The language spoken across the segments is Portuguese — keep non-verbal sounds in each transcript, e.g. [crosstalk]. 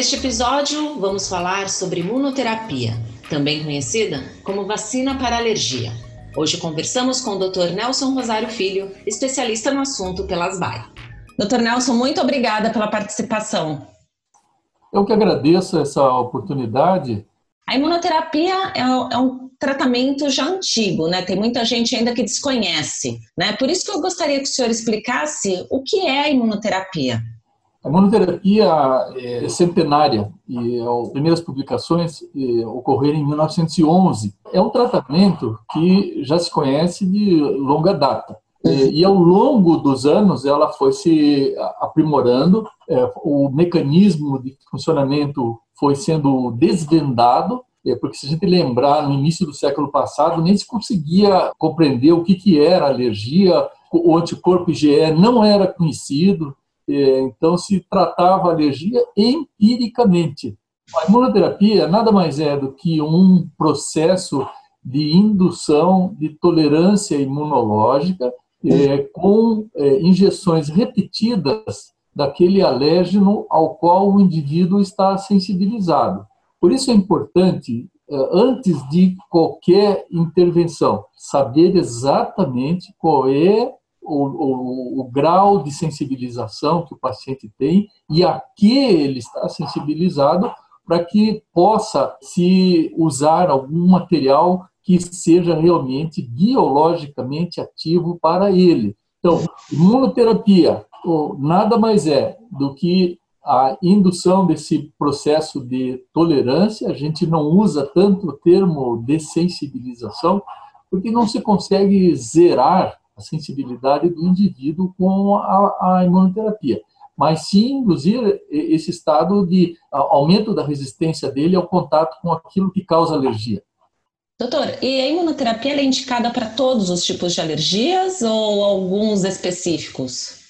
Neste episódio, vamos falar sobre imunoterapia, também conhecida como vacina para alergia. Hoje conversamos com o Dr. Nelson Rosário Filho, especialista no assunto pelas BAI. Dr. Nelson, muito obrigada pela participação. Eu que agradeço essa oportunidade. A imunoterapia é, é um tratamento já antigo, né? Tem muita gente ainda que desconhece, né? Por isso que eu gostaria que o senhor explicasse o que é a imunoterapia. A imunoterapia é centenária e as primeiras publicações é, ocorreram em 1911. É um tratamento que já se conhece de longa data. E ao longo dos anos ela foi se aprimorando, é, o mecanismo de funcionamento foi sendo desvendado é, porque se a gente lembrar, no início do século passado, nem se conseguia compreender o que, que era alergia, o anticorpo IgE não era conhecido, é, então se tratava a alergia empiricamente. A imunoterapia nada mais é do que um processo de indução de tolerância imunológica é, com é, injeções repetidas daquele alérgeno ao qual o indivíduo está sensibilizado. Por isso é importante, eh, antes de qualquer intervenção, saber exatamente qual é o, o, o, grau de sensibilização que o paciente tem e a que ele está sensibilizado para que possa se usar algum material que seja realmente biologicamente ativo para ele. Então, imunoterapia nada mais é do que a indução desse processo de tolerância, a gente não usa tanto o termo dessensibilização, porque não se consegue zerar a sensibilidade do indivíduo com a, a imunoterapia, mas sim induzir esse estado de aumento da resistência dele ao contato com aquilo que causa alergia. Doutor, e a imunoterapia é indicada para todos os tipos de alergias ou alguns específicos?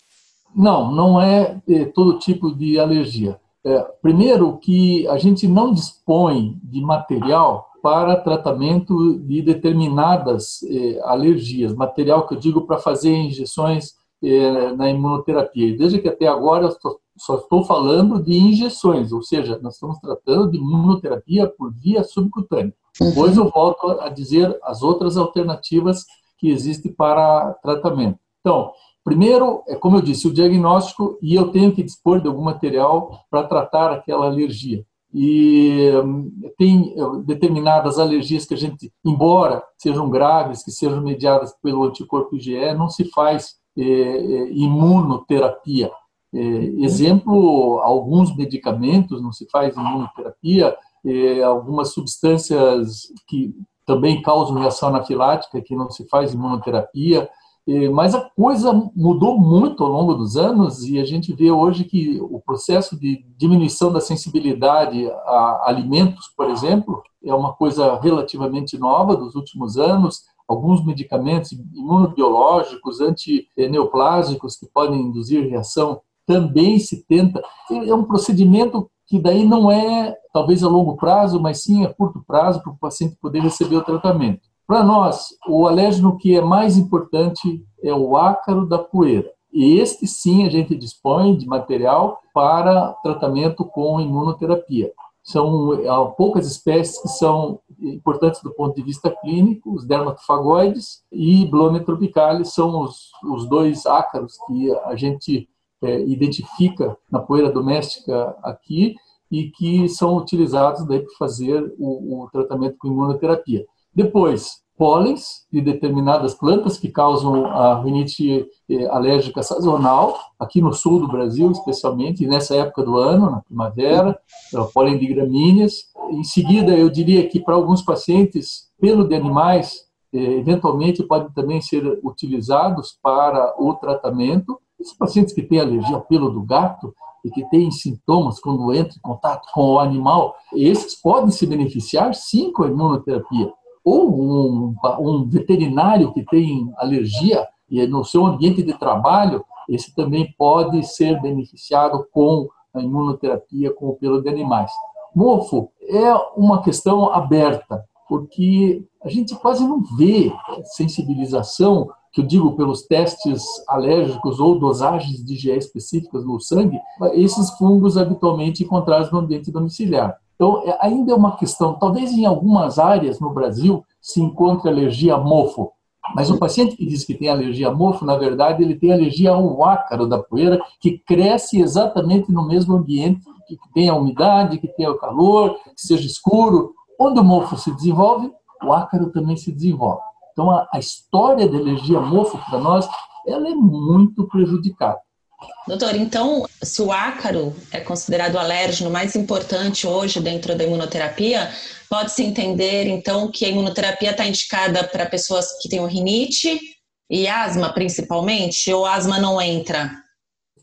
Não, não é, é todo tipo de alergia. É, primeiro, que a gente não dispõe de material para tratamento de determinadas é, alergias. Material que eu digo para fazer injeções é, na imunoterapia. Desde que até agora eu só estou falando de injeções, ou seja, nós estamos tratando de imunoterapia por via subcutânea. Depois eu volto a dizer as outras alternativas que existem para tratamento. Então, Primeiro, é como eu disse, o diagnóstico e eu tenho que dispor de algum material para tratar aquela alergia. E hum, tem eh, determinadas alergias que a gente, embora sejam graves, que sejam mediadas pelo anticorpo IgE, não se faz é, é, imunoterapia. É, exemplo, alguns medicamentos não se faz imunoterapia, algumas substâncias que também causam reação anafilática que não se faz imunoterapia, mas a coisa mudou muito ao longo dos anos e a gente vê hoje que o processo de diminuição da sensibilidade a alimentos, por exemplo, é uma coisa relativamente nova dos últimos anos. Alguns medicamentos imunobiológicos, antineoplásicos, que podem induzir reação, também se tenta. É um procedimento que daí não é talvez a longo prazo, mas sim a curto prazo para o paciente poder receber o tratamento. Para nós, o alérgeno que é mais importante é o ácaro da poeira. E este sim a gente dispõe de material para tratamento com imunoterapia. São poucas espécies que são importantes do ponto de vista clínico, os dermatofagoides e Blome tropicalis são os, os dois ácaros que a gente é, identifica na poeira doméstica aqui e que são utilizados para fazer o, o tratamento com imunoterapia. Depois, pólens de determinadas plantas que causam a rinite eh, alérgica sazonal, aqui no sul do Brasil, especialmente, nessa época do ano, na primavera, pólen de gramíneas. Em seguida, eu diria que para alguns pacientes, pelo de animais, eh, eventualmente podem também ser utilizados para o tratamento. Esses pacientes que têm alergia ao pelo do gato, e que têm sintomas quando entram em contato com o animal, esses podem se beneficiar sim com a imunoterapia ou um, um veterinário que tem alergia e no seu ambiente de trabalho, esse também pode ser beneficiado com a imunoterapia com o pelo de animais. Mofo é uma questão aberta, porque a gente quase não vê sensibilização que eu digo pelos testes alérgicos ou dosagens de IgE específicas no sangue, esses fungos habitualmente encontrados no ambiente domiciliar. Então, é, ainda é uma questão, talvez em algumas áreas no Brasil se encontre alergia a mofo, mas o paciente que diz que tem alergia a mofo, na verdade, ele tem alergia ao ácaro da poeira, que cresce exatamente no mesmo ambiente, que tenha umidade, que tenha o calor, que seja escuro. Onde o mofo se desenvolve, o ácaro também se desenvolve. Então, a, a história da alergia mofo para nós, ela é muito prejudicada. Doutor, então, se o ácaro é considerado o alérgeno mais importante hoje dentro da imunoterapia, pode-se entender, então, que a imunoterapia está indicada para pessoas que têm rinite e asma, principalmente, ou asma não entra?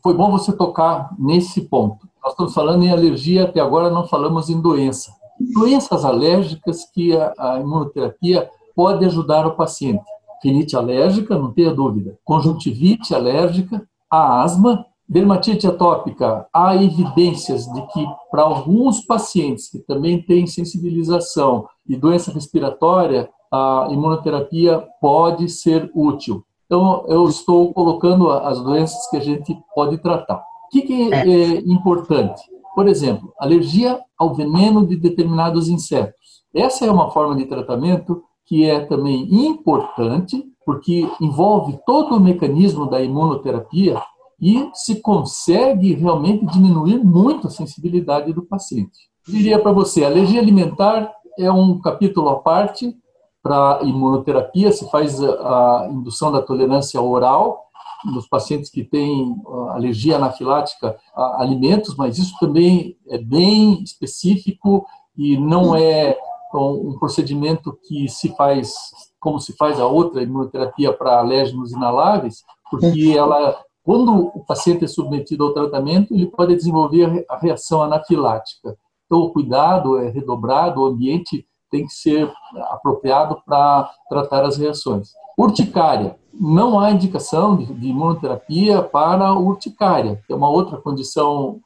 Foi bom você tocar nesse ponto. Nós estamos falando em alergia, até agora não falamos em doença. Doenças alérgicas que a, a imunoterapia pode ajudar o paciente. Rinite alérgica, não tenha dúvida. Conjuntivite alérgica, a asma, dermatite atópica. Há evidências de que para alguns pacientes que também têm sensibilização e doença respiratória, a imunoterapia pode ser útil. Então, eu estou colocando as doenças que a gente pode tratar. O que é, é importante? Por exemplo, alergia ao veneno de determinados insetos. Essa é uma forma de tratamento que é também importante, porque envolve todo o mecanismo da imunoterapia e se consegue realmente diminuir muito a sensibilidade do paciente. Diria para você, alergia alimentar é um capítulo à parte para imunoterapia, se faz a indução da tolerância oral nos pacientes que têm alergia anafilática a alimentos, mas isso também é bem específico e não é um procedimento que se faz como se faz a outra imunoterapia para alérgenos inaláveis, porque ela, quando o paciente é submetido ao tratamento, ele pode desenvolver a reação anafilática. Então, o cuidado é redobrado, o ambiente tem que ser apropriado para tratar as reações. Urticária. Não há indicação de, de imunoterapia para urticária, é uma outra condição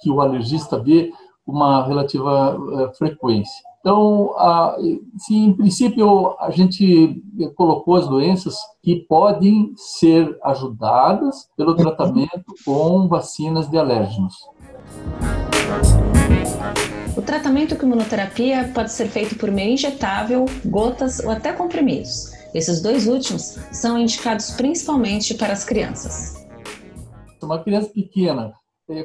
que o alergista vê com uma relativa uh, frequência. Então, se em princípio a gente colocou as doenças que podem ser ajudadas pelo tratamento com vacinas de alérgenos. O tratamento com imunoterapia pode ser feito por meio injetável, gotas ou até comprimidos. Esses dois últimos são indicados principalmente para as crianças. Uma criança pequena,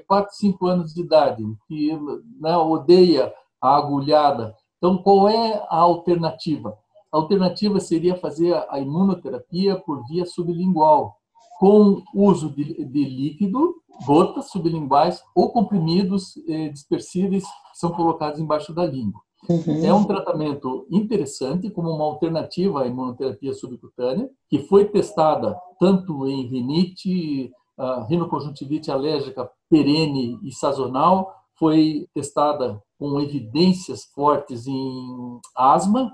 4, 5 anos de idade, que né, odeia a agulhada, então, qual é a alternativa? A alternativa seria fazer a imunoterapia por via sublingual, com uso de, de líquido, gotas sublinguais ou comprimidos eh, dispersíveis que são colocados embaixo da língua. Uhum. É um tratamento interessante como uma alternativa à imunoterapia subcutânea, que foi testada tanto em rinite, uh, rinoconjuntivite alérgica perene e sazonal, foi testada com evidências fortes em asma,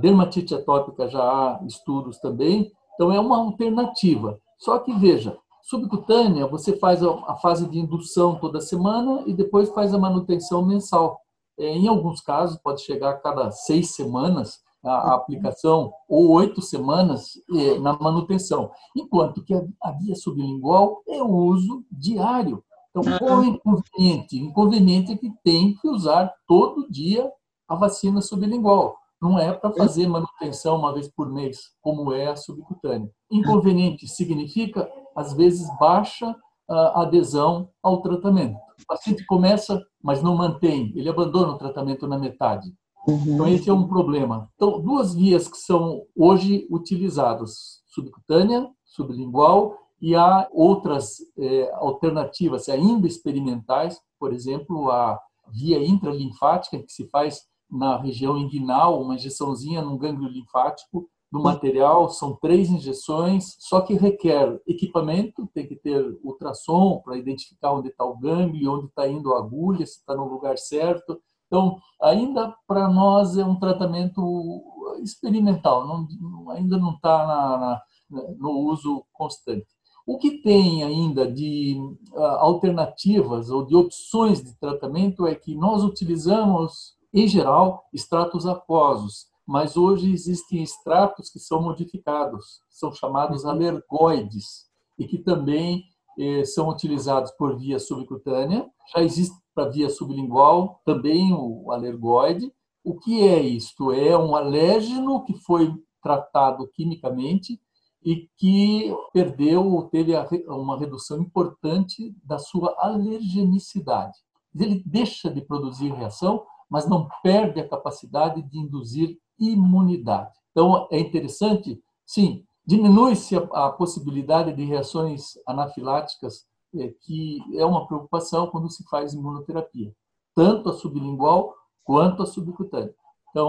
dermatite atópica já há estudos também, então é uma alternativa. Só que veja, subcutânea você faz a fase de indução toda semana e depois faz a manutenção mensal. É, em alguns casos pode chegar a cada seis semanas a aplicação ou oito semanas é, na manutenção, enquanto que a via sublingual é o uso diário. Então, qual é o inconveniente? O inconveniente é que tem que usar todo dia a vacina sublingual. Não é para fazer manutenção uma vez por mês, como é a subcutânea. Inconveniente significa, às vezes, baixa a adesão ao tratamento. O paciente começa, mas não mantém, ele abandona o tratamento na metade. Uhum. Então, esse é um problema. Então, duas vias que são hoje utilizadas: subcutânea, sublingual e há outras é, alternativas ainda experimentais, por exemplo, a via intralinfática, que se faz na região inguinal, uma injeçãozinha num gânglio linfático do material, são três injeções, só que requer equipamento, tem que ter ultrassom para identificar onde está o gânglio, onde está indo a agulha, se está no lugar certo. Então, ainda para nós é um tratamento experimental, não, ainda não está no uso constante. O que tem ainda de uh, alternativas ou de opções de tratamento é que nós utilizamos, em geral, extratos aquosos. mas hoje existem extratos que são modificados, são chamados uhum. alergoides, e que também eh, são utilizados por via subcutânea. Já existe para via sublingual também o alergoide. O que é isto? É um alérgeno que foi tratado quimicamente e que perdeu, teve uma redução importante da sua alergenicidade. Ele deixa de produzir reação, mas não perde a capacidade de induzir imunidade. Então, é interessante, sim, diminui-se a, possibilidade de reações anafiláticas, é, que é uma preocupação quando se faz imunoterapia, tanto a sublingual quanto a subcutânea. Então,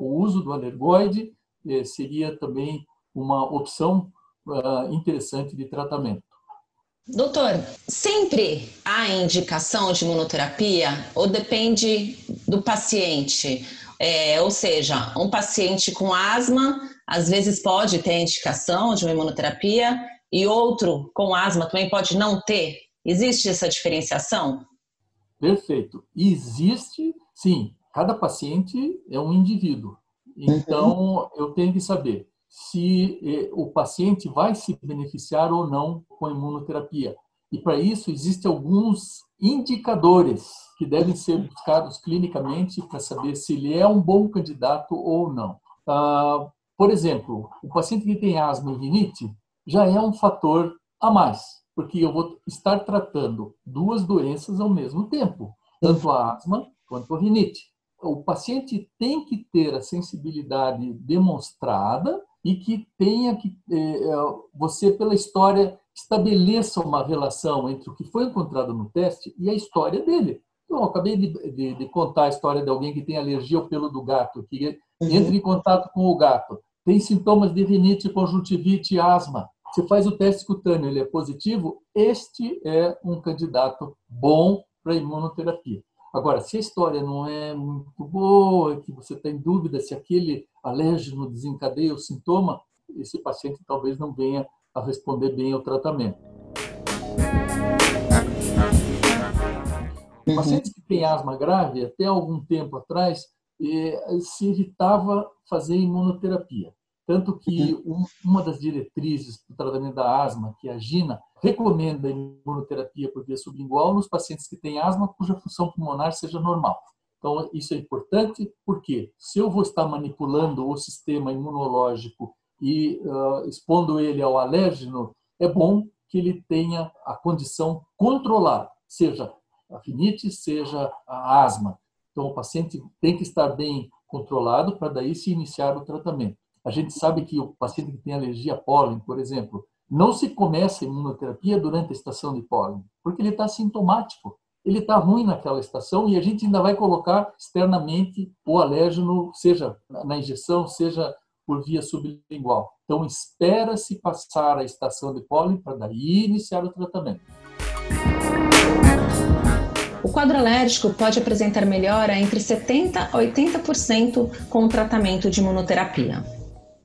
o uso do alergoide é, seria também uma opção uh, interessante de tratamento. Doutor, sempre há indicação de imunoterapia ou depende do paciente? É, ou seja, um paciente com asma às vezes pode ter indicação de uma imunoterapia e outro com asma também pode não ter. Existe essa diferenciação? Perfeito. Existe, sim. Cada paciente é um indivíduo. Então, uhum. eu tenho que saber se eh, o paciente vai se beneficiar ou não com a imunoterapia. E para isso existem alguns indicadores que devem ser buscados clinicamente para saber se ele é um bom candidato ou não. Ah, por exemplo, o paciente que tem asma e rinite já é um fator a mais, porque eu vou estar tratando duas doenças ao mesmo tempo, tanto a asma quanto a rinite. O paciente tem que ter a sensibilidade demonstrada e que tenha que eh, eh, você pela história estabeleça uma relação entre o que foi encontrado no teste e a história dele. Então, eu acabei de, de, de contar a história de alguém que tem alergia ao pelo do gato, que uhum. entra em contato com o gato, tem sintomas de rinite, conjuntivite, asma. Você faz o teste cutâneo, ele é positivo, este é um candidato bom para imunoterapia. Agora, se a história não é muito boa, que você tem dúvida se aquele alérgeno desencadeia o sintoma, esse paciente talvez não venha a responder bem ao tratamento. Uhum. Pacientes que têm asma grave, até algum tempo atrás, eh, se evitava fazer imunoterapia. Tanto que uma das diretrizes do tratamento da asma, que é a GINA, recomenda a imunoterapia por via sublingual nos pacientes que têm asma cuja função pulmonar seja normal. Então, isso é importante porque se eu vou estar manipulando o sistema imunológico e uh, expondo ele ao alérgeno, é bom que ele tenha a condição controlada, seja a rinite, seja a asma. Então, o paciente tem que estar bem controlado para daí se iniciar o tratamento. A gente sabe que o paciente que tem alergia a pólen, por exemplo, não se começa a imunoterapia durante a estação de pólen, porque ele está sintomático. Ele está ruim naquela estação e a gente ainda vai colocar externamente o alérgeno, seja na injeção, seja por via sublingual. Então, espera-se passar a estação de pólen para daí iniciar o tratamento. O quadro alérgico pode apresentar melhora entre 70% a 80% com o tratamento de imunoterapia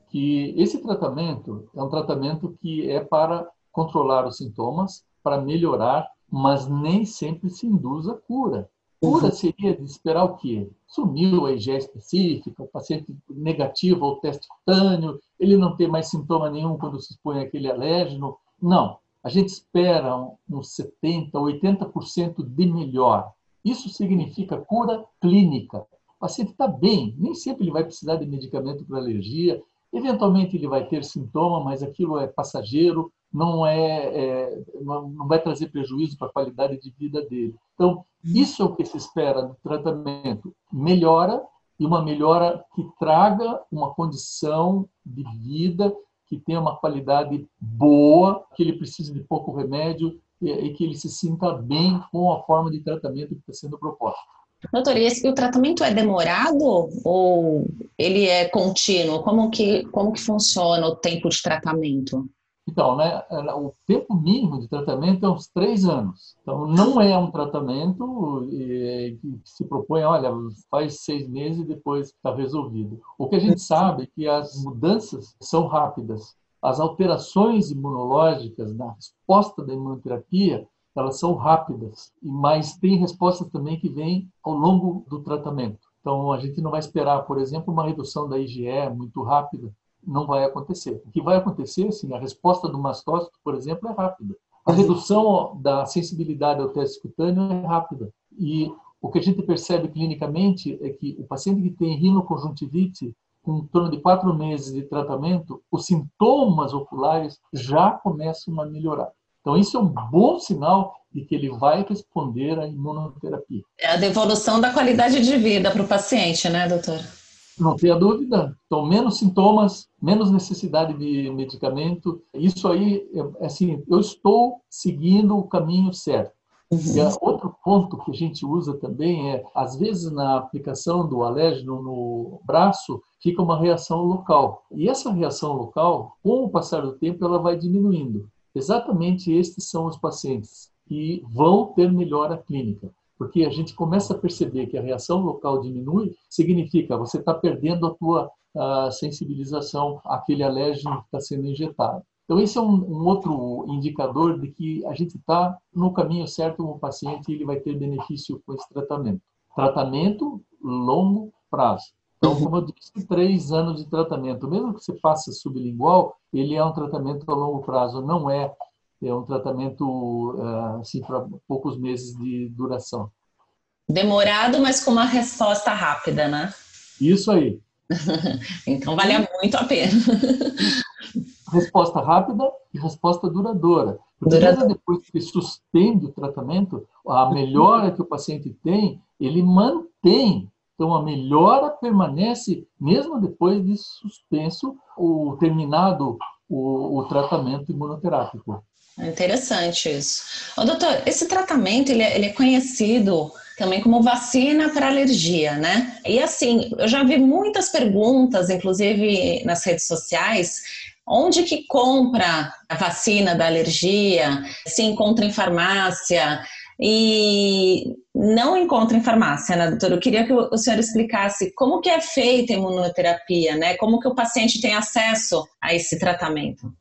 que esse tratamento é um tratamento que é para controlar os sintomas, para melhorar, mas nem sempre se induz a cura. Cura uhum. seria de esperar o quê? Sumiu a IgE específica, o paciente negativo ao teste cutâneo, ele não tem mais sintoma nenhum quando se expõe aquele alérgeno. Não, a gente espera uns 70%, 80% de melhor. Isso significa cura clínica. O paciente está bem, nem sempre ele vai precisar de medicamento para alergia, Eventualmente ele vai ter sintoma, mas aquilo é passageiro, não é, é não vai trazer prejuízo para a qualidade de vida dele. Então, isso é o que se espera do tratamento. Melhora e uma melhora que traga uma condição de vida que tenha uma qualidade boa, que ele precise de pouco remédio e que ele se sinta bem com a forma de tratamento que está sendo proposta. Doutor, e o tratamento é demorado ou ele é contínuo? Como que, como que funciona o tempo de tratamento? Então, né, o tempo mínimo de tratamento é uns três anos. Então, não é um tratamento que se propõe, olha, faz seis meses e depois está resolvido. O que a gente sabe é que as mudanças são rápidas. As alterações imunológicas na resposta da imunoterapia elas são rápidas, mas tem respostas também que vêm ao longo do tratamento. Então, a gente não vai esperar, por exemplo, uma redução da IgE muito rápida. Não vai acontecer. O que vai acontecer, sim, a resposta do mastócito, por exemplo, é rápida. A redução da sensibilidade ao teste cutâneo é rápida. E o que a gente percebe clinicamente é que o paciente que tem rinoconjuntivite, com em torno de quatro meses de tratamento, os sintomas oculares já começam a melhorar. Então, isso é um bom sinal de que ele vai responder à imunoterapia. É a devolução da qualidade de vida para o paciente, né, doutor? Não tenha dúvida. Então, menos sintomas, menos necessidade de medicamento. Isso aí, é, assim, eu estou seguindo o caminho certo. Uhum. E outro ponto que a gente usa também é, às vezes, na aplicação do alérgeno no braço, fica uma reação local. E essa reação local, com o passar do tempo, ela vai diminuindo. Exatamente estes são os pacientes que vão ter melhora clínica. Porque a gente começa a perceber que a reação local diminui, significa você está perdendo a tua a sensibilização àquele alérgeno que está sendo injetado. Então, esse é um, um, outro indicador de que a gente está no caminho certo o paciente ele vai ter benefício com esse tratamento. Tratamento longo prazo. Então, como eu disse, três anos de tratamento. Mesmo que você faça sublingual, ele é um tratamento a longo prazo, não é, é um tratamento eh, assim, para poucos meses de duração. Demorado, mas com uma resposta rápida, né? Isso aí. [laughs] então, vale muito a pena. [laughs] resposta rápida e resposta duradoura. Porque duradoura. depois que suspende o tratamento, a melhora que o paciente tem, ele mantém então, a melhora permanece mesmo depois de suspenso ou terminado o, o tratamento imunoterápico. É interessante isso. Ô, doutor, esse tratamento ele é, ele é conhecido também como vacina para alergia, né? E assim, eu já vi muitas perguntas, inclusive nas redes sociais, onde que compra a vacina da alergia? Se encontra em farmácia? E não encontra em farmácia, né, doutor? Eu queria que o senhor explicasse como que é feita a imunoterapia, né? Como que o paciente tem acesso a esse tratamento?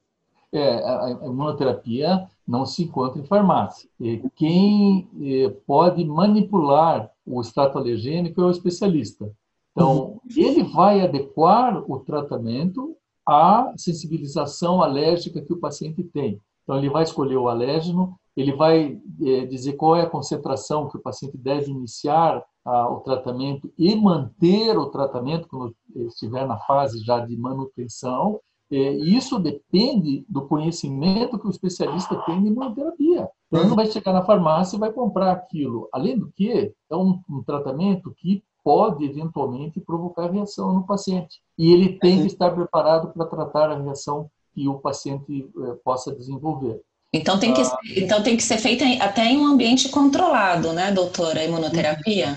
É, a imunoterapia não se encontra em farmácia. quem é, pode manipular o extrato alergênico é o especialista. Então, uhum. ele vai adequar o tratamento à sensibilização alérgica que o paciente tem. Então, ele vai escolher o alérgeno, ele vai é, dizer qual é a concentração que o paciente deve iniciar ah, o tratamento e manter o tratamento quando estiver na fase já de manutenção. É, isso depende do conhecimento que o especialista tem de imunoterapia. Então, ele não vai chegar na farmácia e vai comprar aquilo. Além do que, é um, um tratamento que pode eventualmente provocar reação no paciente. E ele tem que estar preparado para tratar a reação que o paciente eh, possa desenvolver. Então tem que, ah. então tem que ser feita até em um ambiente controlado, né, doutora, a imunoterapia?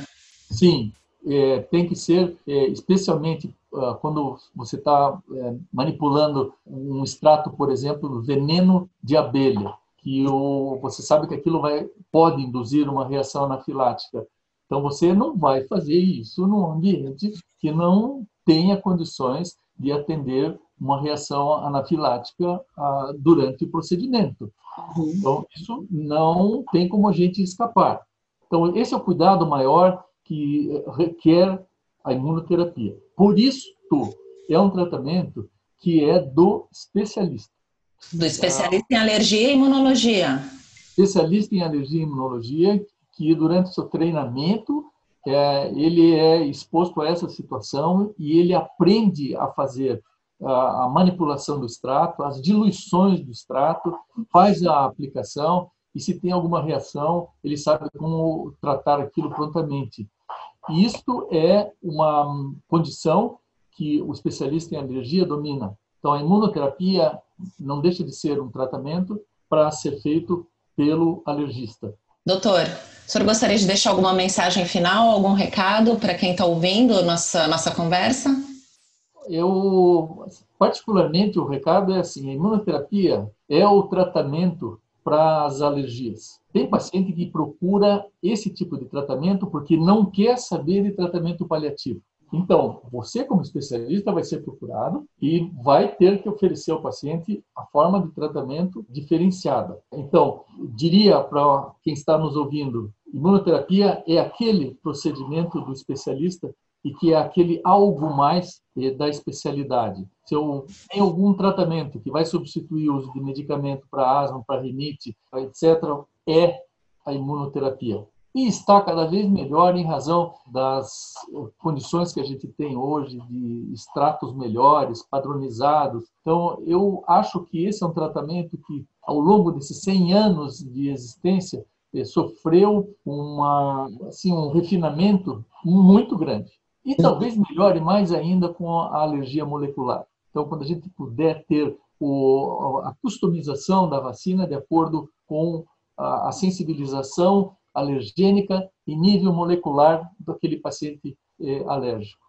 Sim, é, tem que ser, é, especialmente uh, quando você está é, manipulando um extrato, por exemplo, veneno de abelha, que o, você sabe que aquilo vai, pode induzir uma reação anafilática. Então você não vai fazer isso num ambiente que não tenha condições de atender uma reação anafilática ah, durante o procedimento. Uhum. Então, isso não tem como a gente escapar. Então, esse é o cuidado maior que requer a imunoterapia. Por isso, é um tratamento que é do especialista. Do especialista em alergia e imunologia. Especialista em alergia e imunologia, que durante o seu treinamento é, ele é exposto a essa situação e ele aprende a fazer a, manipulação do extrato, as diluições do extrato, faz a aplicação e se tem alguma reação, ele sabe como tratar aquilo prontamente. E isto é uma condição que o especialista em alergia domina. Então, a imunoterapia não deixa de ser um tratamento para ser feito pelo alergista. Doutor, o senhor gostaria de deixar alguma mensagem final, algum recado para quem está ouvindo nossa, nossa conversa? eu, particularmente, o recado é assim: a imunoterapia é o tratamento para as alergias. Tem paciente que procura esse tipo de tratamento porque não quer saber de tratamento paliativo. Então, você, como especialista, vai ser procurado e vai ter que oferecer ao paciente a forma de tratamento diferenciada. Então, diria para quem está nos ouvindo: imunoterapia é aquele procedimento do especialista e que é aquele algo mais eh, da especialidade. Se eu tenho algum tratamento que vai substituir o uso de medicamento para asma, para rinite, etc., é a imunoterapia. E está cada vez melhor em razão das condições que a gente tem hoje de extratos melhores, padronizados. Então, eu acho que esse é um tratamento que, ao longo desses 100 anos de existência, eh, sofreu uma, assim, um refinamento muito grande. E talvez melhore mais ainda com a alergia molecular. Então, quando a gente puder ter o, a customização da vacina de acordo com a, a sensibilização alergênica e nível molecular daquele paciente eh, alérgico.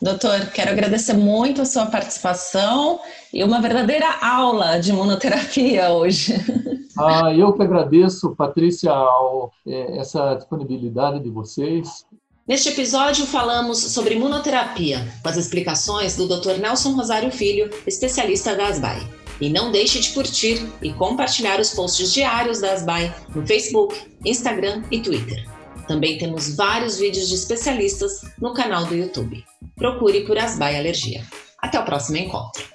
Doutor, quero agradecer muito a sua participação e uma verdadeira aula de imunoterapia hoje. [laughs] Ah, eu que agradeço, Patrícia, ao, eh, essa disponibilidade de vocês. Neste episódio, falamos sobre imunoterapia, com as explicações do Dr. Nelson Rosário Filho, especialista da ASBAI. E não deixe de curtir e compartilhar os posts diários da ASBAI no Facebook, Instagram e Twitter. Também temos vários vídeos de especialistas no canal do YouTube. Procure por ASBAI Alergia. Até o próximo encontro!